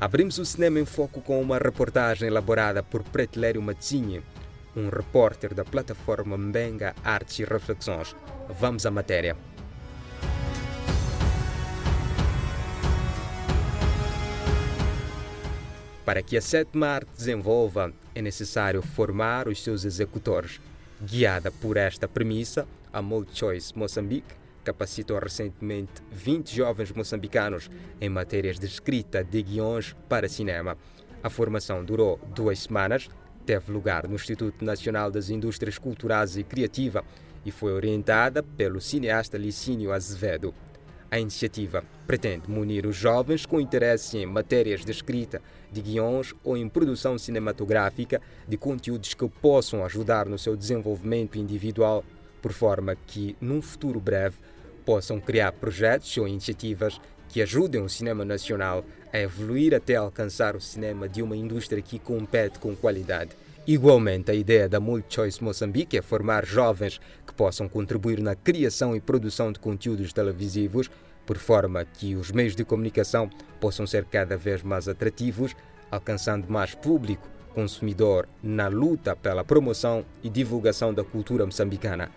Abrimos o cinema em foco com uma reportagem elaborada por Pretlério Matzinha, um repórter da plataforma Mbenga Artes e Reflexões. Vamos à matéria. Para que a sétima arte desenvolva, é necessário formar os seus executores. Guiada por esta premissa, a Mold Choice Moçambique capacitou recentemente 20 jovens moçambicanos em matérias de escrita de guiões para cinema. A formação durou duas semanas, teve lugar no Instituto Nacional das Indústrias Culturais e Criativa e foi orientada pelo cineasta Licínio Azevedo. A iniciativa pretende munir os jovens com interesse em matérias de escrita, de guiões ou em produção cinematográfica de conteúdos que possam ajudar no seu desenvolvimento individual, por forma que, num futuro breve, possam criar projetos ou iniciativas que ajudem o cinema nacional a evoluir até alcançar o cinema de uma indústria que compete com qualidade. Igualmente, a ideia da Multichoice Moçambique é formar jovens que possam contribuir na criação e produção de conteúdos televisivos, por forma que os meios de comunicação possam ser cada vez mais atrativos, alcançando mais público consumidor na luta pela promoção e divulgação da cultura moçambicana.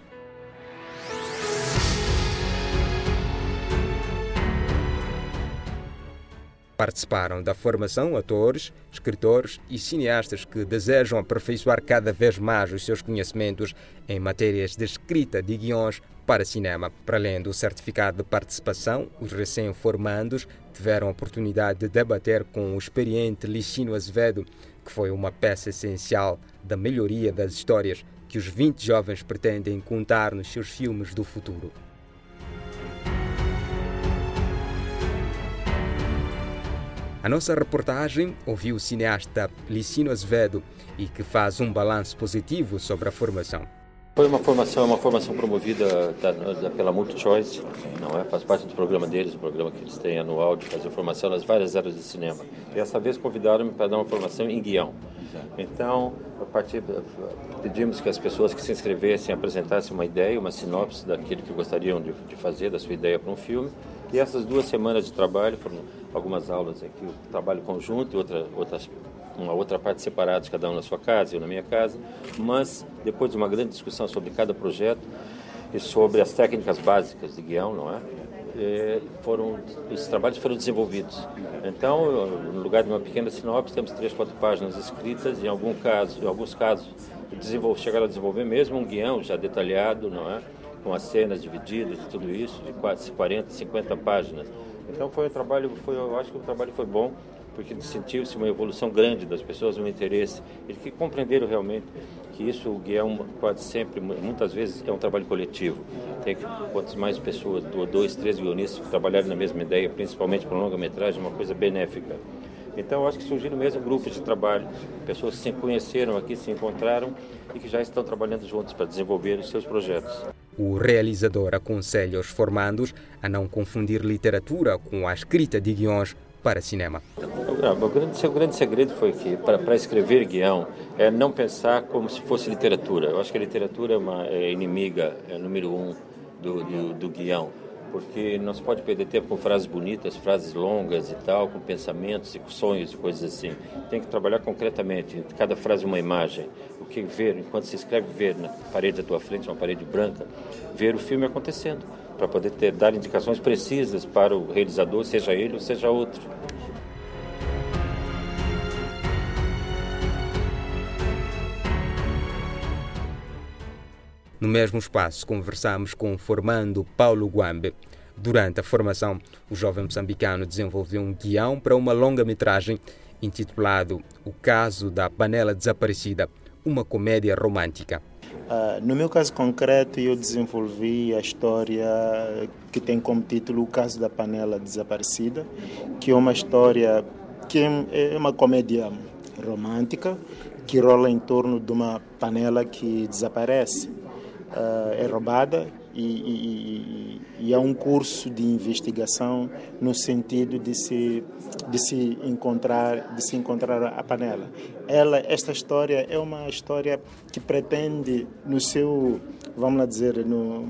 Participaram da formação atores, escritores e cineastas que desejam aperfeiçoar cada vez mais os seus conhecimentos em matérias de escrita de guiões para cinema. Para além do certificado de participação, os recém-formandos tiveram a oportunidade de debater com o experiente Licino Azevedo, que foi uma peça essencial da melhoria das histórias que os 20 jovens pretendem contar nos seus filmes do futuro. A nossa reportagem ouviu o cineasta Licino Azevedo e que faz um balanço positivo sobre a formação. Foi uma formação, uma formação promovida da, da, pela MultiChoice, não é? Faz parte do programa deles, o programa que eles têm anual de fazer formação nas várias áreas de cinema. E dessa vez convidaram-me para dar uma formação em guião. Então, a partir pedimos que as pessoas que se inscrevessem apresentassem uma ideia, uma sinopse daquilo que gostariam de, de fazer, da sua ideia para um filme. E essas duas semanas de trabalho foram algumas aulas aqui, o trabalho conjunto e outra, outras, uma outra parte separados, cada um na sua casa, eu na minha casa. Mas, depois de uma grande discussão sobre cada projeto e sobre as técnicas básicas de guião, não é? E foram, esses trabalhos foram desenvolvidos. Então, no lugar de uma pequena sinopse, temos três, quatro páginas escritas, em, algum caso, em alguns casos, chegaram a desenvolver mesmo um guião já detalhado, não é? Com as cenas divididas e tudo isso, de quase 40, 50 páginas. Então foi um trabalho, foi, eu acho que o trabalho foi bom, porque sentiu-se uma evolução grande das pessoas, um interesse, e que compreenderam realmente que isso, o guião, quase sempre, muitas vezes, é um trabalho coletivo. Tem que, quantas mais pessoas, dois, três guionistas trabalharem na mesma ideia, principalmente para longa-metragem, é uma coisa benéfica. Então, acho que surgiram mesmo grupos de trabalho, pessoas que se conheceram aqui, se encontraram e que já estão trabalhando juntos para desenvolver os seus projetos. O realizador aconselha os formandos a não confundir literatura com a escrita de guiões para cinema. O grande, o grande segredo foi que, para, para, escrever guião, é não pensar como se fosse literatura. Eu acho que a literatura é, uma, é inimiga, é número um do, do, do guião porque não se pode perder tempo com frases bonitas, frases longas e tal, com pensamentos e sonhos e coisas assim. Tem que trabalhar concretamente, cada frase uma imagem. Que ver, enquanto se escreve, ver na parede à tua frente, uma parede branca, ver o filme acontecendo, para poder ter, dar indicações precisas para o realizador, seja ele ou seja outro. No mesmo espaço, conversamos com o formando Paulo Guambe. Durante a formação, o jovem moçambicano desenvolveu um guião para uma longa-metragem intitulado O Caso da Panela Desaparecida, uma comédia romântica. Uh, no meu caso concreto, eu desenvolvi a história que tem como título O Caso da Panela Desaparecida, que é uma história que é uma comédia romântica que rola em torno de uma panela que desaparece uh, é roubada e, e, e, há um curso de investigação no sentido de se de se encontrar de se encontrar a panela. Ela esta história é uma história que pretende no seu vamos lá dizer no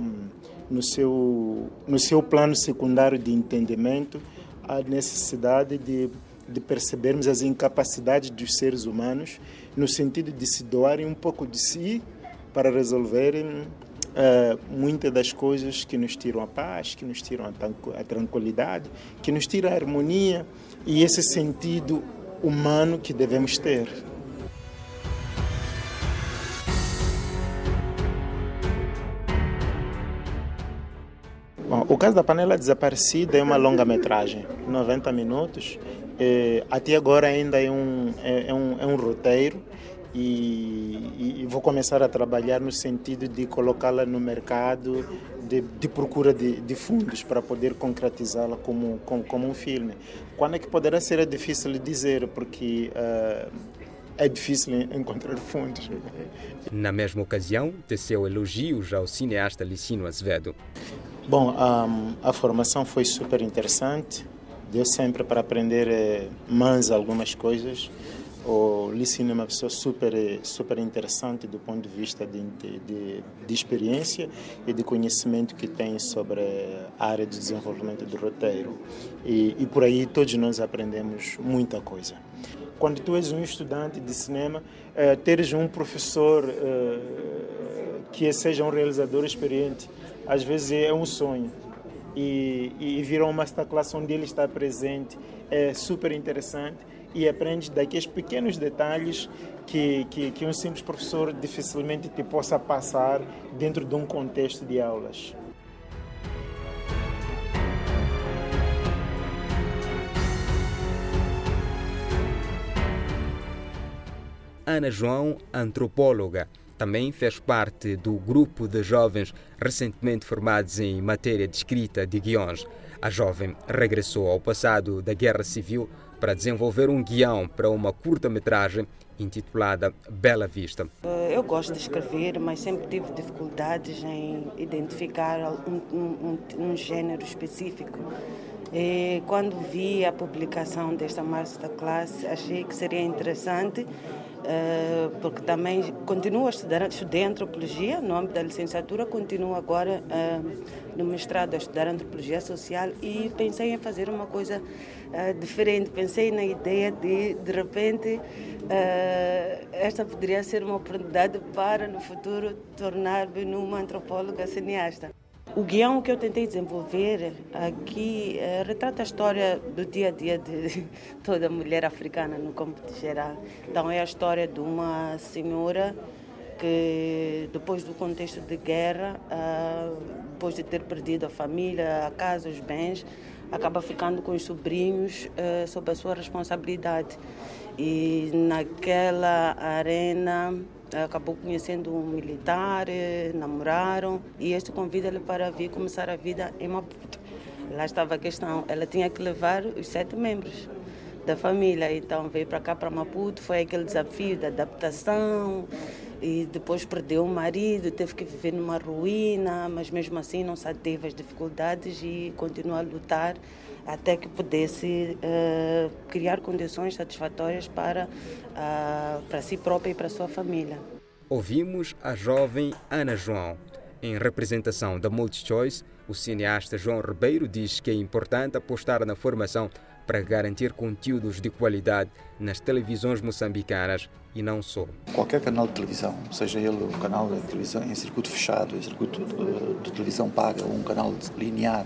no seu no seu plano secundário de entendimento a necessidade de de percebermos as incapacidades dos seres humanos no sentido de se doarem um pouco de si para resolverem uh, muitas das coisas que nos tiram a paz, que nos tiram a, tranquilidade, que nos tiram a harmonia e esse sentido humano que devemos ter. Bom, o caso da panela desaparecida é uma longa-metragem, 90 minutos. É, até agora ainda é um, é, é, um, é um roteiro e, e, vou começar a trabalhar no sentido de colocá-la no mercado de, de procura de, de, fundos para poder concretizá-la como, como, como, um filme. Quando é que poderá ser é difícil dizer, porque uh, é difícil encontrar fundos. Na mesma ocasião, teceu elogios ao cineasta Licino Azevedo. Bom, um, a formação foi super interessante, deu sempre para aprender eh, mais algumas coisas. O Licino é uma pessoa super, super interessante do ponto de vista de, de, de, experiência e de conhecimento que tem sobre a área de desenvolvimento do roteiro. E, e por aí todos nós aprendemos muita coisa. Quando tu és um estudante de cinema, eh, teres um professor eh, que seja um realizador experiente às vezes é um sonho. E, e vir a uma masterclass onde ele está presente é super interessante e aprende daqueles pequenos detalhes que, que, que um simples professor dificilmente te possa passar dentro de um contexto de aulas. Ana João, antropóloga, também fez parte do grupo de jovens recentemente formados em matéria de escrita de guiões. A jovem regressou ao passado da Guerra Civil para desenvolver um guião para uma curta-metragem intitulada Bela Vista. Eh, eu gosto de escrever, mas sempre tive dificuldades em identificar um, um, um gênero específico. E quando vi a publicação desta masterclass, achei que seria interessante eh, porque também continuo a estudar, estudei antropologia no âmbito da licenciatura, continuo agora uh, no mestrado a estudar antropologia social e pensei em fazer uma coisa uh, diferente. Pensei na ideia de, de repente, esta poderia ser uma oportunidade para no futuro tornar-me numa antropóloga cineasta. O guião que eu tentei desenvolver aqui é, retrata a história do dia a dia de toda mulher africana no campo de geral. Então é a história de uma senhora que depois do contexto de guerra, ah, depois de ter perdido a família, a casa, os bens, acaba ficando com os sobrinhos ah, sob a sua responsabilidade. E naquela arena acabou conhecendo um militar, eh, namoraram e este convida-lhe para vir começar a vida em Maputo. Lá estava a questão, ela tinha que levar os sete membros da família, então veio para cá, para Maputo, foi aquele desafio da adaptação e depois perdeu o marido, teve que viver numa ruína, mas mesmo assim não teve as dificuldades e continuou a lutar até que pudesse uh, criar condições satisfatórias para, uh, para si própria e para sua família. Ouvimos a jovem Ana João. Em representação da MultiChoice, o cineasta João Ribeiro diz que é importante apostar na formação para garantir conteúdos de qualidade nas televisões moçambicanas e não só. Qualquer canal de televisão, seja ele um canal de televisão em circuito fechado, em circuito de, de televisão paga, ou um canal linear,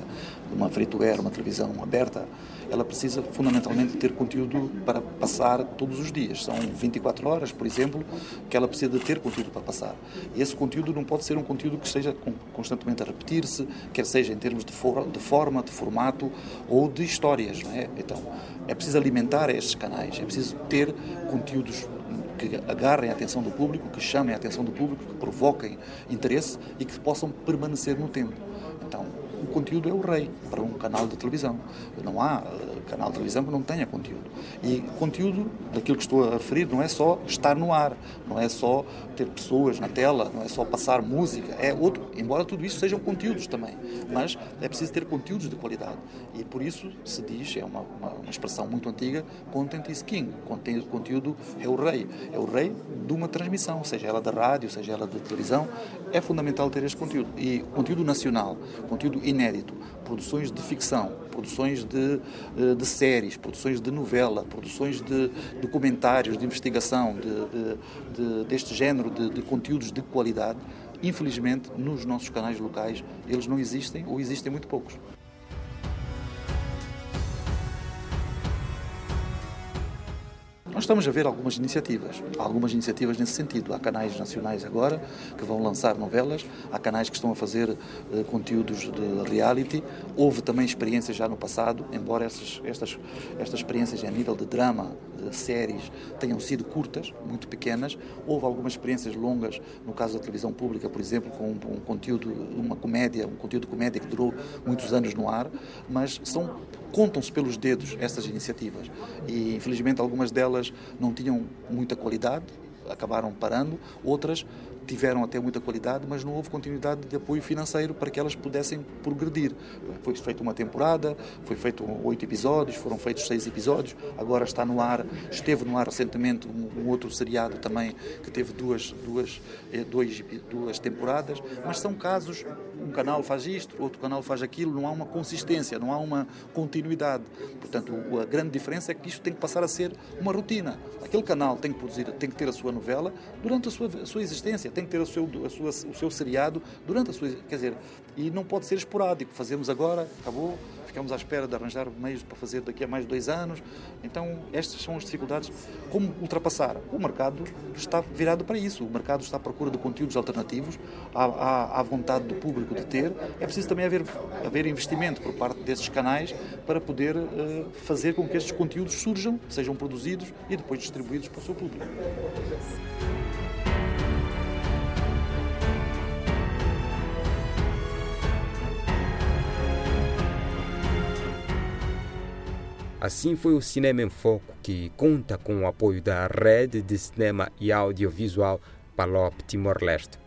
uma free-to-air, uma televisão aberta, ela precisa fundamentalmente ter conteúdo para passar todos os dias. São 24 horas, por exemplo, que ela precisa de ter conteúdo para passar. E esse conteúdo não pode ser um conteúdo que esteja constantemente a repetir-se, quer seja em termos de, for de forma, de formato ou de histórias. Não é? Então, é preciso alimentar estes canais, é preciso ter conteúdos que agarrem a atenção do público, que chamem a atenção do público, que provoquem interesse e que possam permanecer no tempo. Então, o conteúdo é o rei para um canal de televisão. Não há uh, canal de televisão que não tenha conteúdo. E conteúdo, daquilo que estou a referir, não é só estar no ar, não é só ter pessoas na tela, não é só passar música, é outro, embora tudo isso sejam conteúdos também, mas é preciso ter conteúdos de qualidade. E por isso se diz, é uma, uma, uma expressão muito antiga, content is king, conteúdo é o rei, é o rei de uma transmissão, seja ela da rádio, seja ela de televisão, é fundamental ter este conteúdo. E conteúdo nacional, conteúdo inédito, produções de ficção, produções de, eh, de séries, produções de novela, produções de documentários, de investigação, de, de, de deste género de conteúdos de qualidade, infelizmente, nos nossos canais locais, eles não existem ou existem muito poucos. Estamos a ver algumas iniciativas, algumas iniciativas nesse sentido. Há canais nacionais agora que vão lançar novelas, há canais que estão a fazer uh, conteúdos de reality. Houve também experiências já no passado, embora essas, estas, estas experiências a nível de drama, de séries, tenham sido curtas, muito pequenas. Houve algumas experiências longas, no caso da televisão pública, por exemplo, com um, um conteúdo, uma comédia, um conteúdo de comédia que durou muitos anos no ar, mas são contam-se pelos dedos essas iniciativas e infelizmente algumas delas não tinham muita qualidade, acabaram parando, outras tiveram até muita qualidade, mas não houve continuidade de apoio financeiro para que elas pudessem progredir. Foi feita uma temporada, foi feito oito episódios, foram feitos seis episódios, agora está no ar, esteve no ar recentemente um, outro seriado também que teve duas, duas, eh, dois, duas temporadas, mas são casos, um canal faz isto, outro canal faz aquilo, não há uma consistência, não há uma continuidade. Portanto, a grande diferença é que isto tem que passar a ser uma rotina. Aquele canal tem que produzir, tem que ter a sua novela durante a sua, a sua existência, tem que ter o seu, a sua, o seu seriado durante a sua. Quer dizer, e não pode ser esporádico. Fazemos agora, acabou, ficamos à espera de arranjar meios para fazer daqui a mais dois anos. Então, estas são as dificuldades. Como ultrapassar? O mercado está virado para isso. O mercado está à procura de conteúdos alternativos, há, há, há vontade do público de ter. É preciso também haver, haver investimento por parte desses canais para poder uh, fazer com que estes conteúdos surjam, sejam produzidos e depois distribuídos para o seu público. Assim foi o Cinema em Foco, que conta com o apoio da Rede de Cinema e Audiovisual Palop Timor-Leste.